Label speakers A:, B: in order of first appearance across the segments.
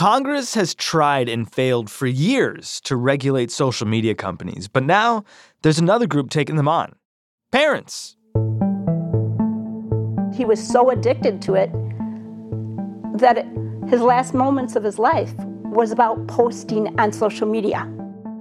A: Congress has tried and failed for years to regulate social media companies, but now there's another group taking them on parents.
B: He was so addicted to it that it, his last moments of his life was about posting on social media.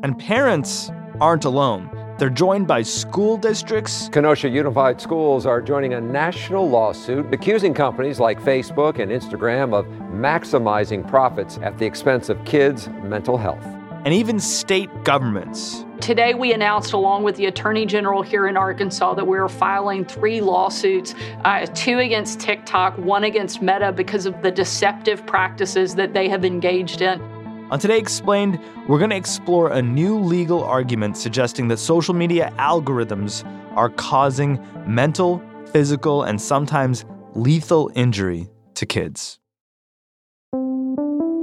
A: And parents aren't alone. They're joined by school districts.
C: Kenosha Unified Schools are joining a national lawsuit accusing companies like Facebook and Instagram of maximizing profits at the expense of kids' mental health.
A: And even state governments.
D: Today, we announced, along with the Attorney General here in Arkansas, that we are filing three lawsuits uh, two against TikTok, one against Meta because of the deceptive practices that they have engaged in.
A: On Today Explained, we're going to explore a new legal argument suggesting that social media algorithms are causing mental, physical, and sometimes lethal injury to kids.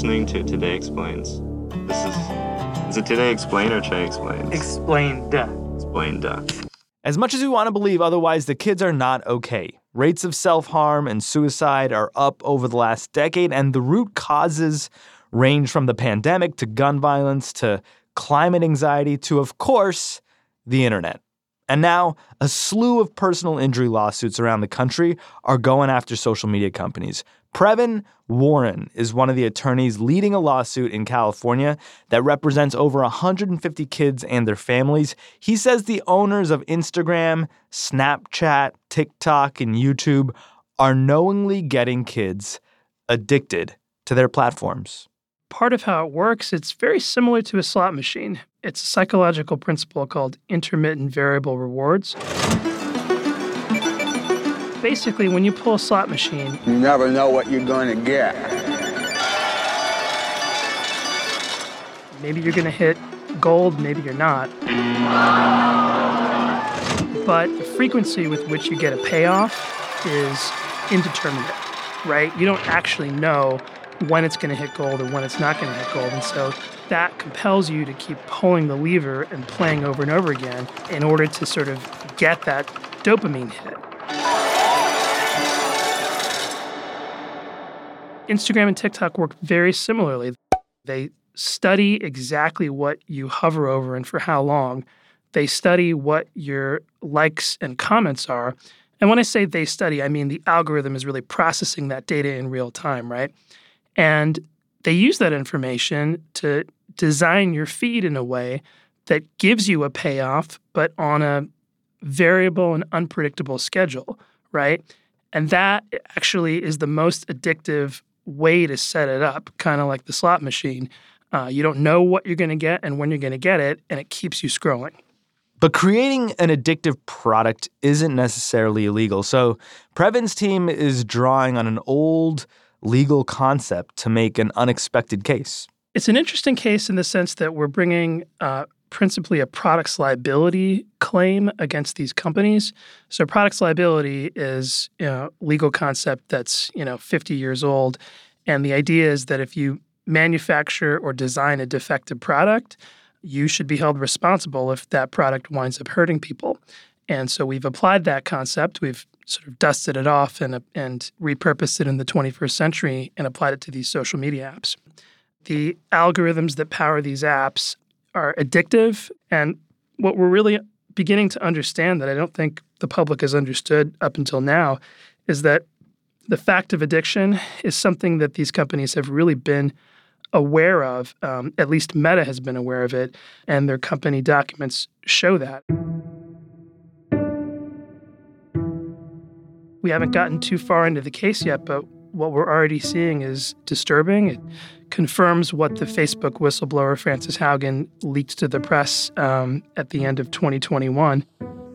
E: Listening to Today Explains. This is is it Today Explain or Today Explains?
F: Explained.
E: Explained.
A: As much as we want to believe otherwise, the kids are not okay. Rates of self harm and suicide are up over the last decade, and the root causes range from the pandemic to gun violence to climate anxiety to, of course, the internet. And now, a slew of personal injury lawsuits around the country are going after social media companies Previn Warren is one of the attorneys leading a lawsuit in California that represents over 150 kids and their families. He says the owners of Instagram, Snapchat, TikTok, and YouTube are knowingly getting kids addicted to their platforms.
F: Part of how it works, it's very similar to a slot machine. It's a psychological principle called intermittent variable rewards basically, when you pull a slot machine,
G: you never know what you're going to get.
F: Maybe you're going to hit gold, maybe you're not. But the frequency with which you get a payoff is indeterminate, right? You don't actually know when it's going to hit gold and when it's not going to hit gold. And so that compels you to keep pulling the lever and playing over and over again in order to sort of get that dopamine hit. Instagram and TikTok work very similarly. They study exactly what you hover over and for how long. They study what your likes and comments are. And when I say they study, I mean the algorithm is really processing that data in real time, right? And they use that information to design your feed in a way that gives you a payoff, but on a variable and unpredictable schedule, right? And that actually is the most addictive way to set it up, kind of like the slot machine. Uh, you don't know what you're going to get and when you're going to get it, and it keeps you scrolling.
A: But creating an addictive product isn't necessarily illegal. So Previn's team is drawing on an old legal concept to make an unexpected case.
F: It's an interesting case in the sense that we're bringing uh, principally a products liability claim against these companies. So products liability is you know, legal concept that's you know 50 years old, and the idea is that if you manufacture or design a defective product, you should be held responsible if that product winds up hurting people. And so we've applied that concept. We've sort of dusted it off and and repurposed it in the 21st century and applied it to these social media apps. The algorithms that power these apps are addictive. And what we're really beginning to understand that I don't think the public has understood up until now is that the fact of addiction is something that these companies have really been aware of. Um, at least Meta has been aware of it, and their company documents show that. We haven't gotten too far into the case yet, but what we're already seeing is disturbing. It confirms what the Facebook whistleblower Frances Haugen leaked to the press um, at the end of 2021.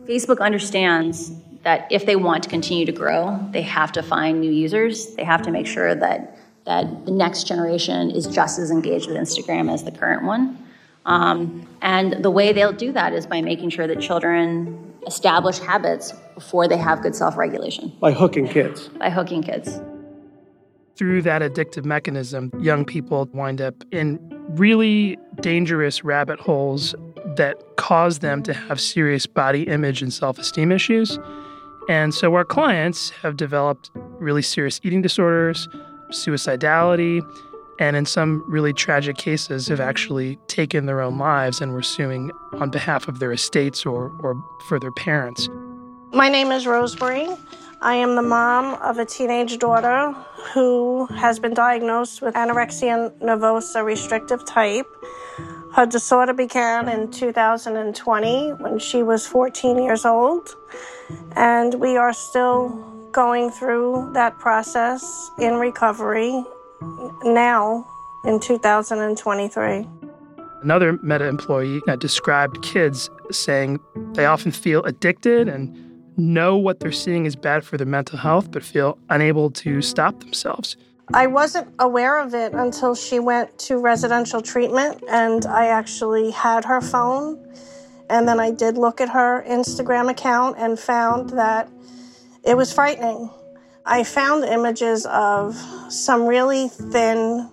H: Facebook understands that if they want to continue to grow, they have to find new users. They have to make sure that that the next generation is just as engaged with Instagram as the current one. Um, and the way they'll do that is by making sure that children establish habits before they have good self regulation.
F: By hooking kids.
H: By hooking kids.
F: Through that addictive mechanism, young people wind up in really dangerous rabbit holes that cause them to have serious body image and self esteem issues. And so our clients have developed really serious eating disorders, suicidality, and in some really tragic cases have actually taken their own lives and were suing on behalf of their estates or, or for their parents.
I: My name is Rosemary. I am the mom of a teenage daughter who has been diagnosed with anorexia nervosa restrictive type. Her disorder began in 2020 when she was 14 years old, and we are still going through that process in recovery now in 2023.
F: Another Meta employee uh, described kids saying they often feel addicted and know what they're seeing is bad for their mental health, but feel unable to stop themselves.
I: I wasn't aware of it until she went to residential treatment, and I actually had her phone. And then I did look at her Instagram account and found that it was frightening. I found images of some really thin,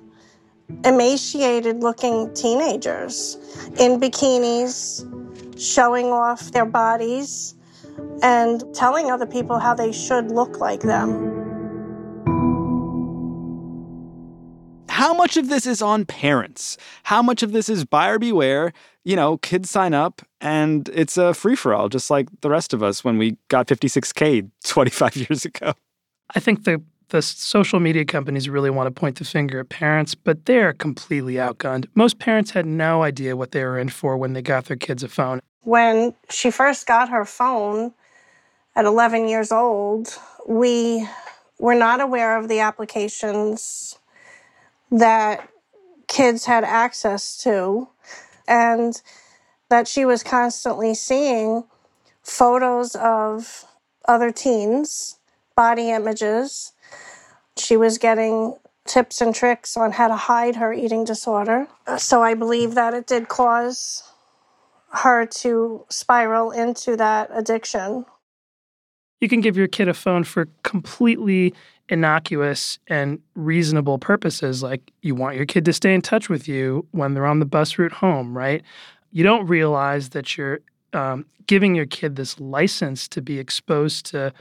I: emaciated looking teenagers in bikinis showing off their bodies and telling other people how they should look like them.
A: How much of this is on parents? How much of this is buyer beware? You know, kids sign up and it's a free for all, just like the rest of us when we got 56K 25 years ago.
F: I think the the social media companies really want to point the finger at parents, but they're completely outgunned. Most parents had no idea what they were in for when they got their kids a phone.
I: When she first got her phone at 11 years old, we were not aware of the applications that kids had access to, and that she was constantly seeing photos of other teens, body images. She was getting tips and tricks on how to hide her eating disorder. So I believe that it did cause her to spiral into that addiction.
F: You can give your kid a phone for completely innocuous and reasonable purposes, like you want your kid to stay in touch with you when they're on the bus route home, right? You don't realize that you're um, giving your kid this license to be exposed to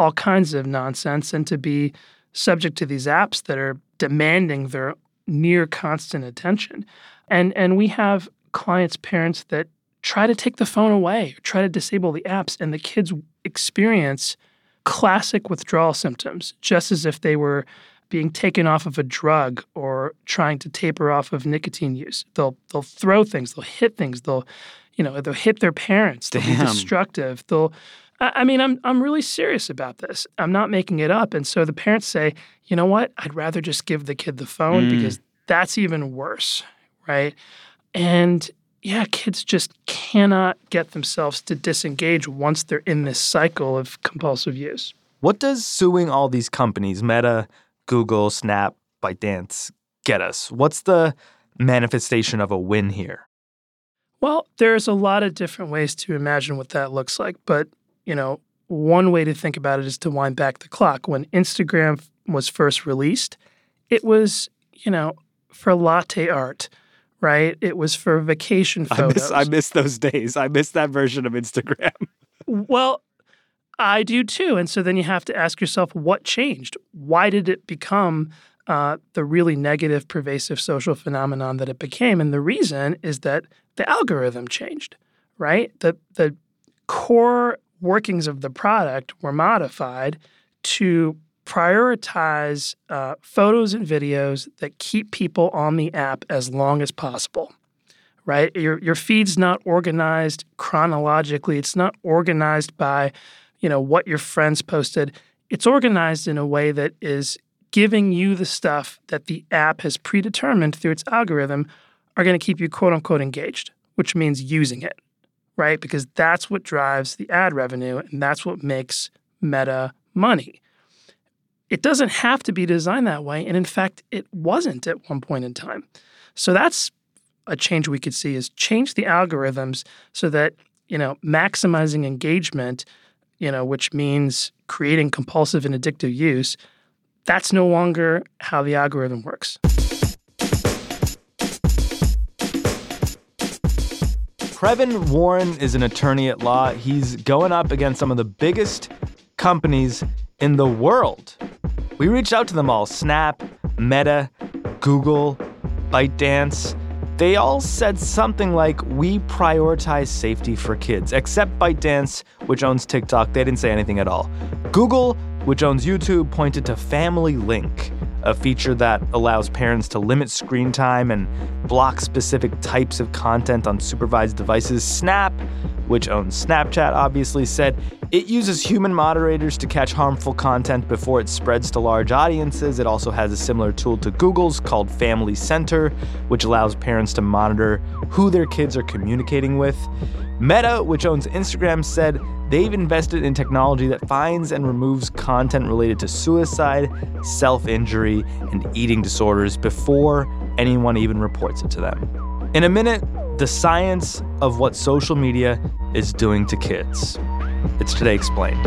F: all kinds of nonsense and to be subject to these apps that are demanding their near constant attention. And and we have clients parents that try to take the phone away, try to disable the apps and the kids experience classic withdrawal symptoms just as if they were being taken off of a drug or trying to taper off of nicotine use. They'll they'll throw things, they'll hit things, they'll you know, they'll hit their parents, they'll
A: Damn.
F: be destructive. They'll I mean, I'm I'm really serious about this. I'm not making it up. And so the parents say, you know what? I'd rather just give the kid the phone
A: Mm.
F: because that's even worse, right? And yeah, kids just cannot get themselves to disengage once they're in this cycle of compulsive use.
A: What does suing all these companies, Meta, Google, Snap, ByteDance, get us? What's the manifestation of a win here?
F: Well, there's a lot of different ways to imagine what that looks like, but you know, one way to think about it is to wind back the clock. When Instagram was first released, it was, you know, for latte art, right? It was for vacation
A: I
F: photos.
A: miss I miss those days. I miss that version of Instagram.
F: Well, I do too. And so then you have to ask yourself what changed? Why did it become uh, the really negative, pervasive social phenomenon that it became? And the reason is that the algorithm changed, right? The, the core workings of the product were modified to prioritize uh, photos and videos that keep people on the app as long as possible. Right? Your your feed's not organized chronologically. It's not organized by, you know, what your friends posted. It's organized in a way that is giving you the stuff that the app has predetermined through its algorithm are going to keep you quote unquote engaged, which means using it, right? Because that's what drives the ad revenue and that's what makes Meta money. It doesn't have to be designed that way. And in fact, it wasn't at one point in time. So that's a change we could see is change the algorithms so that, you know, maximizing engagement, you know, which means creating compulsive and addictive use, that's no longer how the algorithm works.
A: Previn Warren is an attorney at law. He's going up against some of the biggest companies in the world. We reached out to them all Snap, Meta, Google, ByteDance. They all said something like, We prioritize safety for kids, except ByteDance, which owns TikTok. They didn't say anything at all. Google, which owns YouTube, pointed to Family Link, a feature that allows parents to limit screen time and block specific types of content on supervised devices. Snap, which owns Snapchat, obviously said it uses human moderators to catch harmful content before it spreads to large audiences. It also has a similar tool to Google's called Family Center, which allows parents to monitor who their kids are communicating with. Meta, which owns Instagram, said they've invested in technology that finds and removes content related to suicide, self injury, and eating disorders before anyone even reports it to them. In a minute, the science of what social media is doing to kids. It's Today Explained.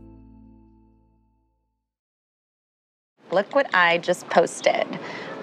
J: Look what I just posted.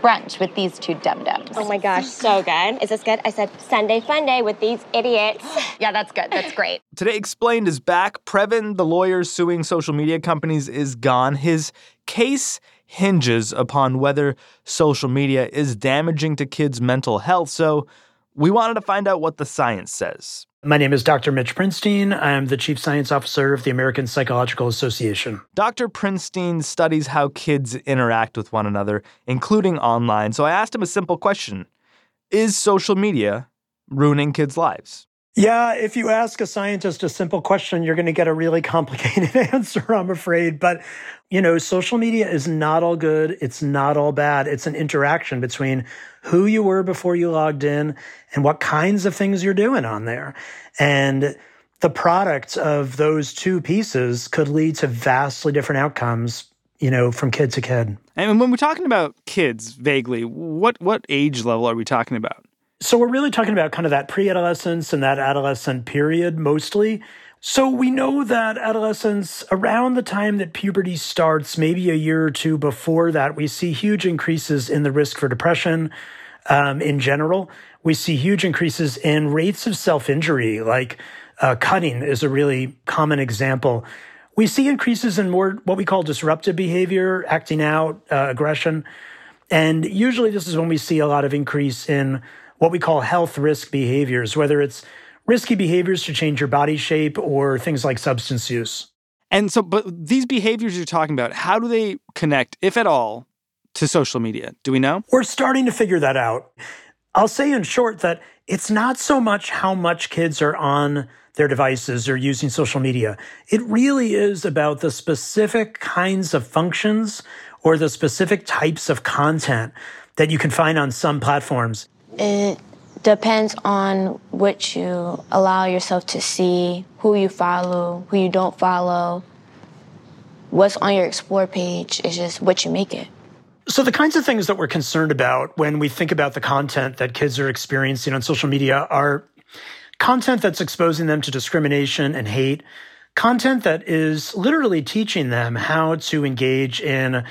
J: Brunch with these two dum dums.
K: Oh my gosh, so good. Is this good? I said Sunday fun day with these idiots.
J: yeah, that's good. That's great.
A: Today Explained is back. Previn, the lawyer suing social media companies, is gone. His case hinges upon whether social media is damaging to kids' mental health. So we wanted to find out what the science says.
L: My name is Dr. Mitch Prinstein. I am the Chief Science Officer of the American Psychological Association.
A: Dr. Prinstein studies how kids interact with one another, including online. So I asked him a simple question Is social media ruining kids' lives?
L: Yeah, if you ask a scientist a simple question, you're going to get a really complicated answer, I'm afraid. But, you know, social media is not all good. It's not all bad. It's an interaction between who you were before you logged in and what kinds of things you're doing on there. And the product of those two pieces could lead to vastly different outcomes you know, from kid to kid.
M: And when we're talking about kids vaguely, what what age level are we talking about?
L: So we're really talking about kind of that pre adolescence and that adolescent period mostly. So we know that adolescence, around the time that puberty starts, maybe a year or two before that, we see huge increases in the risk for depression um, in general. We see huge increases in rates of self injury, like uh, cutting is a really common example. We see increases in more what we call disruptive behavior, acting out, uh, aggression. And usually this is when we see a lot of increase in what we call health risk behaviors, whether it's risky behaviors to change your body shape or things like substance use.
A: And so, but these behaviors you're talking about, how do they connect, if at all, to social media? Do we know?
L: We're starting to figure that out. I'll say in short that it's not so much how much kids are on their devices or using social media. It really is about the specific kinds of functions or the specific types of content that you can find on some platforms.
M: It depends on what you allow yourself to see, who you follow, who you don't follow. What's on your explore page is just what you make it.
L: So, the kinds of things that we're concerned about when we think about the content that kids are experiencing on social media are content that's exposing them to discrimination and hate, content that is literally teaching them how to engage in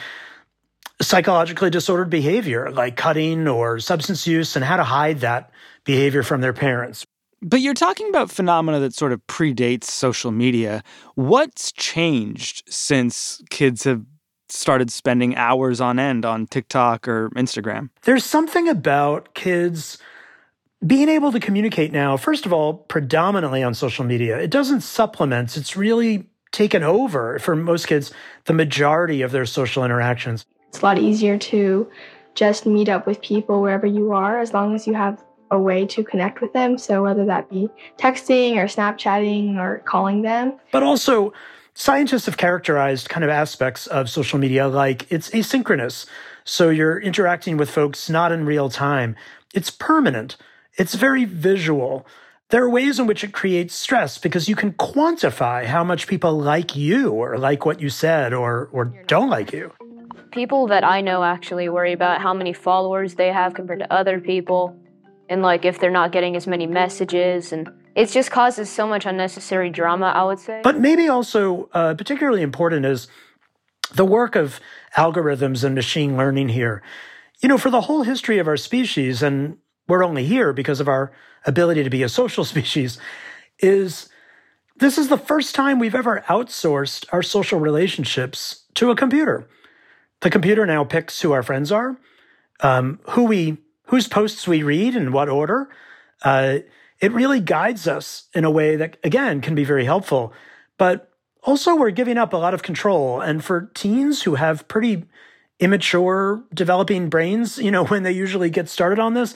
L: psychologically disordered behavior like cutting or substance use and how to hide that behavior from their parents.
A: But you're talking about phenomena that sort of predates social media. What's changed since kids have started spending hours on end on TikTok or Instagram?
L: There's something about kids being able to communicate now, first of all, predominantly on social media. It doesn't supplement, it's really taken over for most kids the majority of their social interactions.
N: It's a lot easier to just meet up with people wherever you are as long as you have a way to connect with them. So whether that be texting or Snapchatting or calling them.
L: But also, scientists have characterized kind of aspects of social media like it's asynchronous. So you're interacting with folks not in real time. It's permanent. It's very visual. There are ways in which it creates stress because you can quantify how much people like you or like what you said or, or don't like you.
O: People that I know actually worry about how many followers they have compared to other people and like if they're not getting as many messages and it just causes so much unnecessary drama i would say.
L: But maybe also uh, particularly important is the work of algorithms and machine learning here. You know for the whole history of our species and we're only here because of our ability to be a social species is this is the first time we've ever outsourced our social relationships to a computer the computer now picks who our friends are um, who we whose posts we read in what order. Uh, it really guides us in a way that, again, can be very helpful. But also, we're giving up a lot of control. And for teens who have pretty immature developing brains, you know, when they usually get started on this,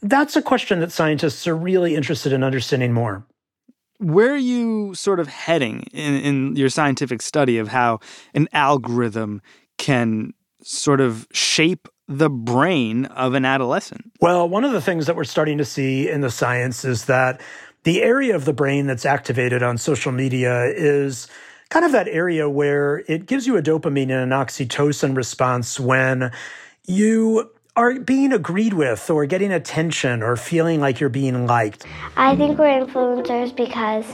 L: that's a question that scientists are really interested in understanding more.
A: Where are you sort of heading in, in your scientific study of how an algorithm can sort of shape the brain of an adolescent?
L: Well, one of the things that we're starting to see in the science is that the area of the brain that's activated on social media is kind of that area where it gives you a dopamine and an oxytocin response when you are being agreed with or getting attention or feeling like you're being liked?
P: I think we're influencers because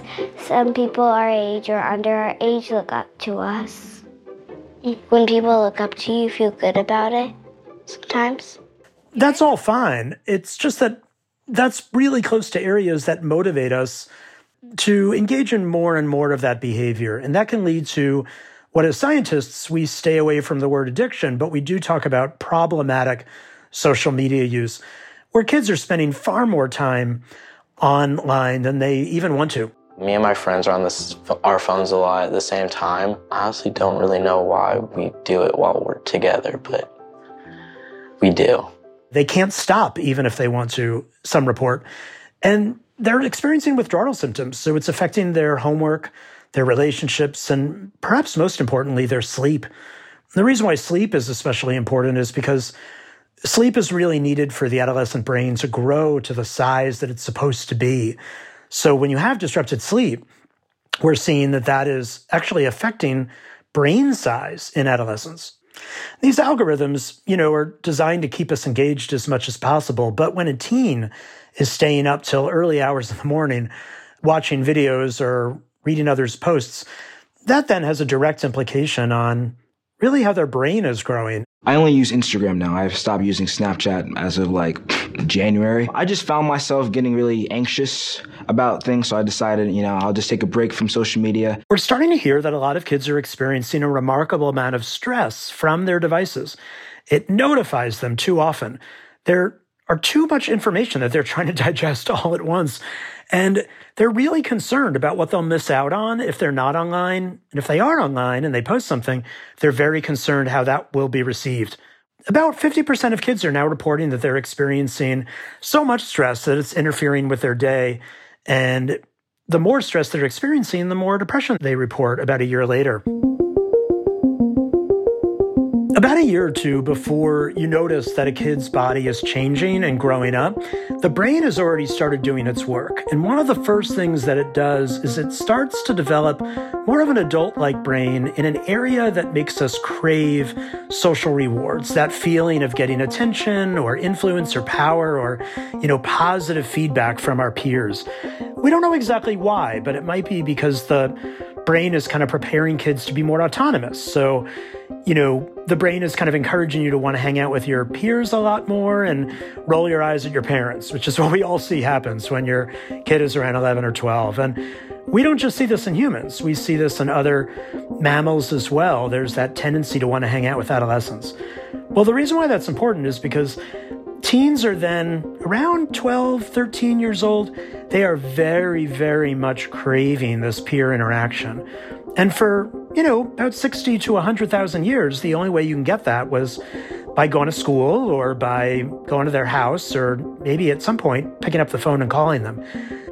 P: some people our age or under our age look up to us. When people look up to you, feel good about it sometimes.
L: That's all fine. It's just that that's really close to areas that motivate us to engage in more and more of that behavior. And that can lead to what, as scientists, we stay away from the word addiction, but we do talk about problematic social media use, where kids are spending far more time online than they even want to.
Q: Me and my friends are on this, our phones a lot at the same time. I honestly don't really know why we do it while we're together, but we do.
L: They can't stop even if they want to, some report. And they're experiencing withdrawal symptoms. So it's affecting their homework, their relationships, and perhaps most importantly, their sleep. The reason why sleep is especially important is because sleep is really needed for the adolescent brain to grow to the size that it's supposed to be. So when you have disrupted sleep, we're seeing that that is actually affecting brain size in adolescence. These algorithms, you know, are designed to keep us engaged as much as possible. But when a teen is staying up till early hours in the morning, watching videos or reading others' posts, that then has a direct implication on really how their brain is growing.
R: I only use Instagram now. I've stopped using Snapchat as of like January. I just found myself getting really anxious about things, so I decided, you know, I'll just take a break from social media.
L: We're starting to hear that a lot of kids are experiencing a remarkable amount of stress from their devices. It notifies them too often. There are too much information that they're trying to digest all at once. And they're really concerned about what they'll miss out on if they're not online. And if they are online and they post something, they're very concerned how that will be received. About 50% of kids are now reporting that they're experiencing so much stress that it's interfering with their day. And the more stress they're experiencing, the more depression they report about a year later. About a year or two before you notice that a kid's body is changing and growing up, the brain has already started doing its work. And one of the first things that it does is it starts to develop more of an adult like brain in an area that makes us crave social rewards, that feeling of getting attention or influence or power or, you know, positive feedback from our peers. We don't know exactly why, but it might be because the brain is kind of preparing kids to be more autonomous. So, you know, the brain is kind of encouraging you to want to hang out with your peers a lot more and roll your eyes at your parents, which is what we all see happens when your kid is around 11 or 12. And we don't just see this in humans, we see this in other mammals as well. There's that tendency to want to hang out with adolescents. Well, the reason why that's important is because teens are then around 12, 13 years old. They are very, very much craving this peer interaction. And for, you know, about 60 to 100,000 years, the only way you can get that was by going to school or by going to their house or maybe at some point picking up the phone and calling them.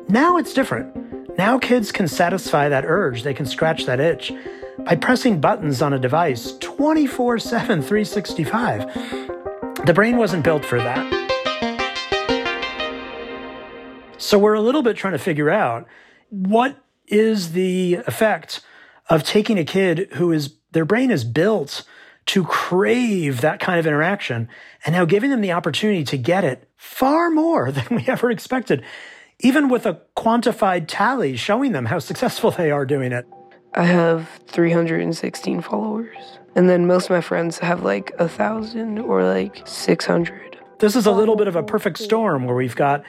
L: Now it's different. Now kids can satisfy that urge, they can scratch that itch by pressing buttons on a device 24 7, 365. The brain wasn't built for that. So we're a little bit trying to figure out what is the effect of taking a kid who is their brain is built to crave that kind of interaction and now giving them the opportunity to get it far more than we ever expected, even with a quantified tally showing them how successful they are doing it.
S: I have 316 followers, and then most of my friends have like a thousand or like 600.
L: This is a little bit of a perfect storm where we've got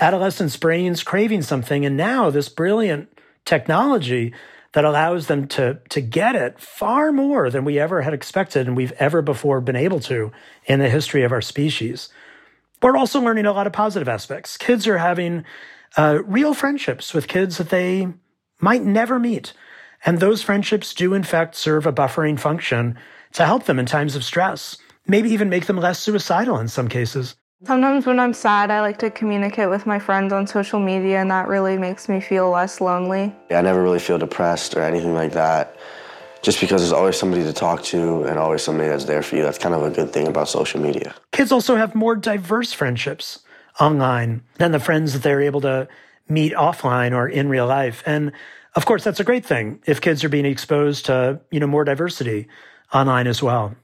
L: adolescents' brains craving something, and now this brilliant technology that allows them to to get it far more than we ever had expected and we've ever before been able to in the history of our species. We're also learning a lot of positive aspects. Kids are having uh, real friendships with kids that they might never meet. And those friendships do, in fact, serve a buffering function to help them in times of stress, maybe even make them less suicidal in some cases.
N: Sometimes when I'm sad, I like to communicate with my friends on social media, and that really makes me feel less lonely.
Q: I never really feel depressed or anything like that, just because there's always somebody to talk to and always somebody that's there for you. That's kind of a good thing about social media.
L: Kids also have more diverse friendships online than the friends that they're able to meet offline or in real life. And of course, that's a great thing if kids are being exposed to, you know, more diversity online as well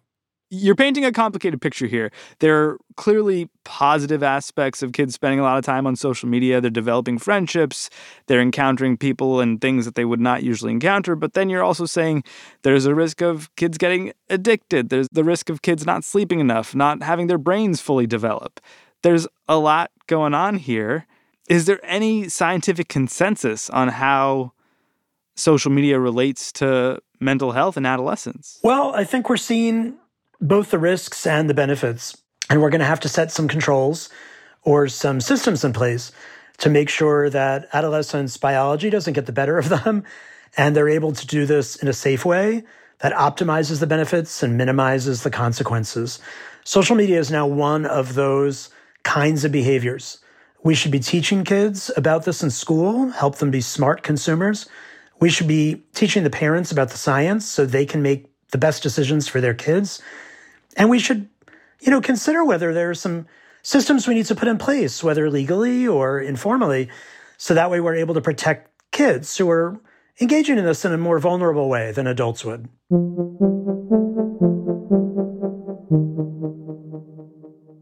A: you're painting a complicated picture here. There are clearly positive aspects of kids spending a lot of time on social media. They're developing friendships, they're encountering people and things that they would not usually encounter. But then you're also saying there's a risk of kids getting addicted, there's the risk of kids not sleeping enough, not having their brains fully develop. There's a lot going on here. Is there any scientific consensus on how social media relates to mental health in adolescence?
L: Well, I think we're seeing both the risks and the benefits. And we're going to have to set some controls or some systems in place to make sure that adolescents' biology doesn't get the better of them and they're able to do this in a safe way that optimizes the benefits and minimizes the consequences. Social media is now one of those kinds of behaviors. We should be teaching kids about this in school, help them be smart consumers. We should be teaching the parents about the science so they can make the best decisions for their kids. And we should, you know, consider whether there are some systems we need to put in place, whether legally or informally, so that way we're able to protect kids who are engaging in this in a more vulnerable way than adults would.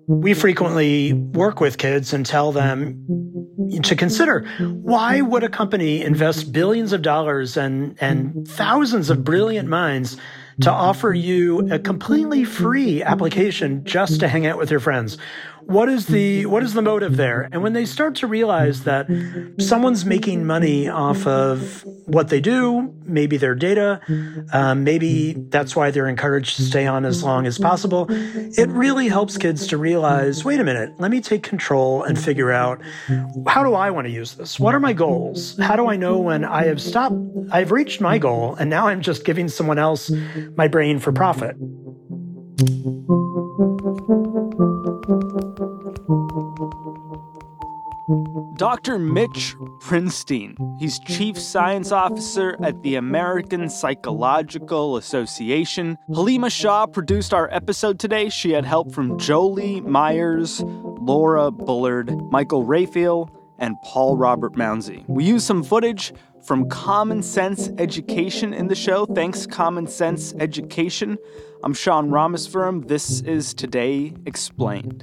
L: We frequently work with kids and tell them to consider why would a company invest billions of dollars and, and thousands of brilliant minds to offer you a completely free application just to hang out with your friends? What is the what is the motive there? And when they start to realize that someone's making money off of what they do, maybe their data, um, maybe that's why they're encouraged to stay on as long as possible. It really helps kids to realize, wait a minute, let me take control and figure out how do I want to use this? What are my goals? How do I know when I have stopped? I've reached my goal, and now I'm just giving someone else my brain for profit.
A: Dr. Mitch Prinstein. He's Chief Science Officer at the American Psychological Association. Haleema Shah produced our episode today. She had help from Jolie Myers, Laura Bullard, Michael Raphael, and Paul Robert Mounsey. We used some footage from Common Sense Education in the show. Thanks, Common Sense Education. I'm Sean Rameswaram. This is Today Explained.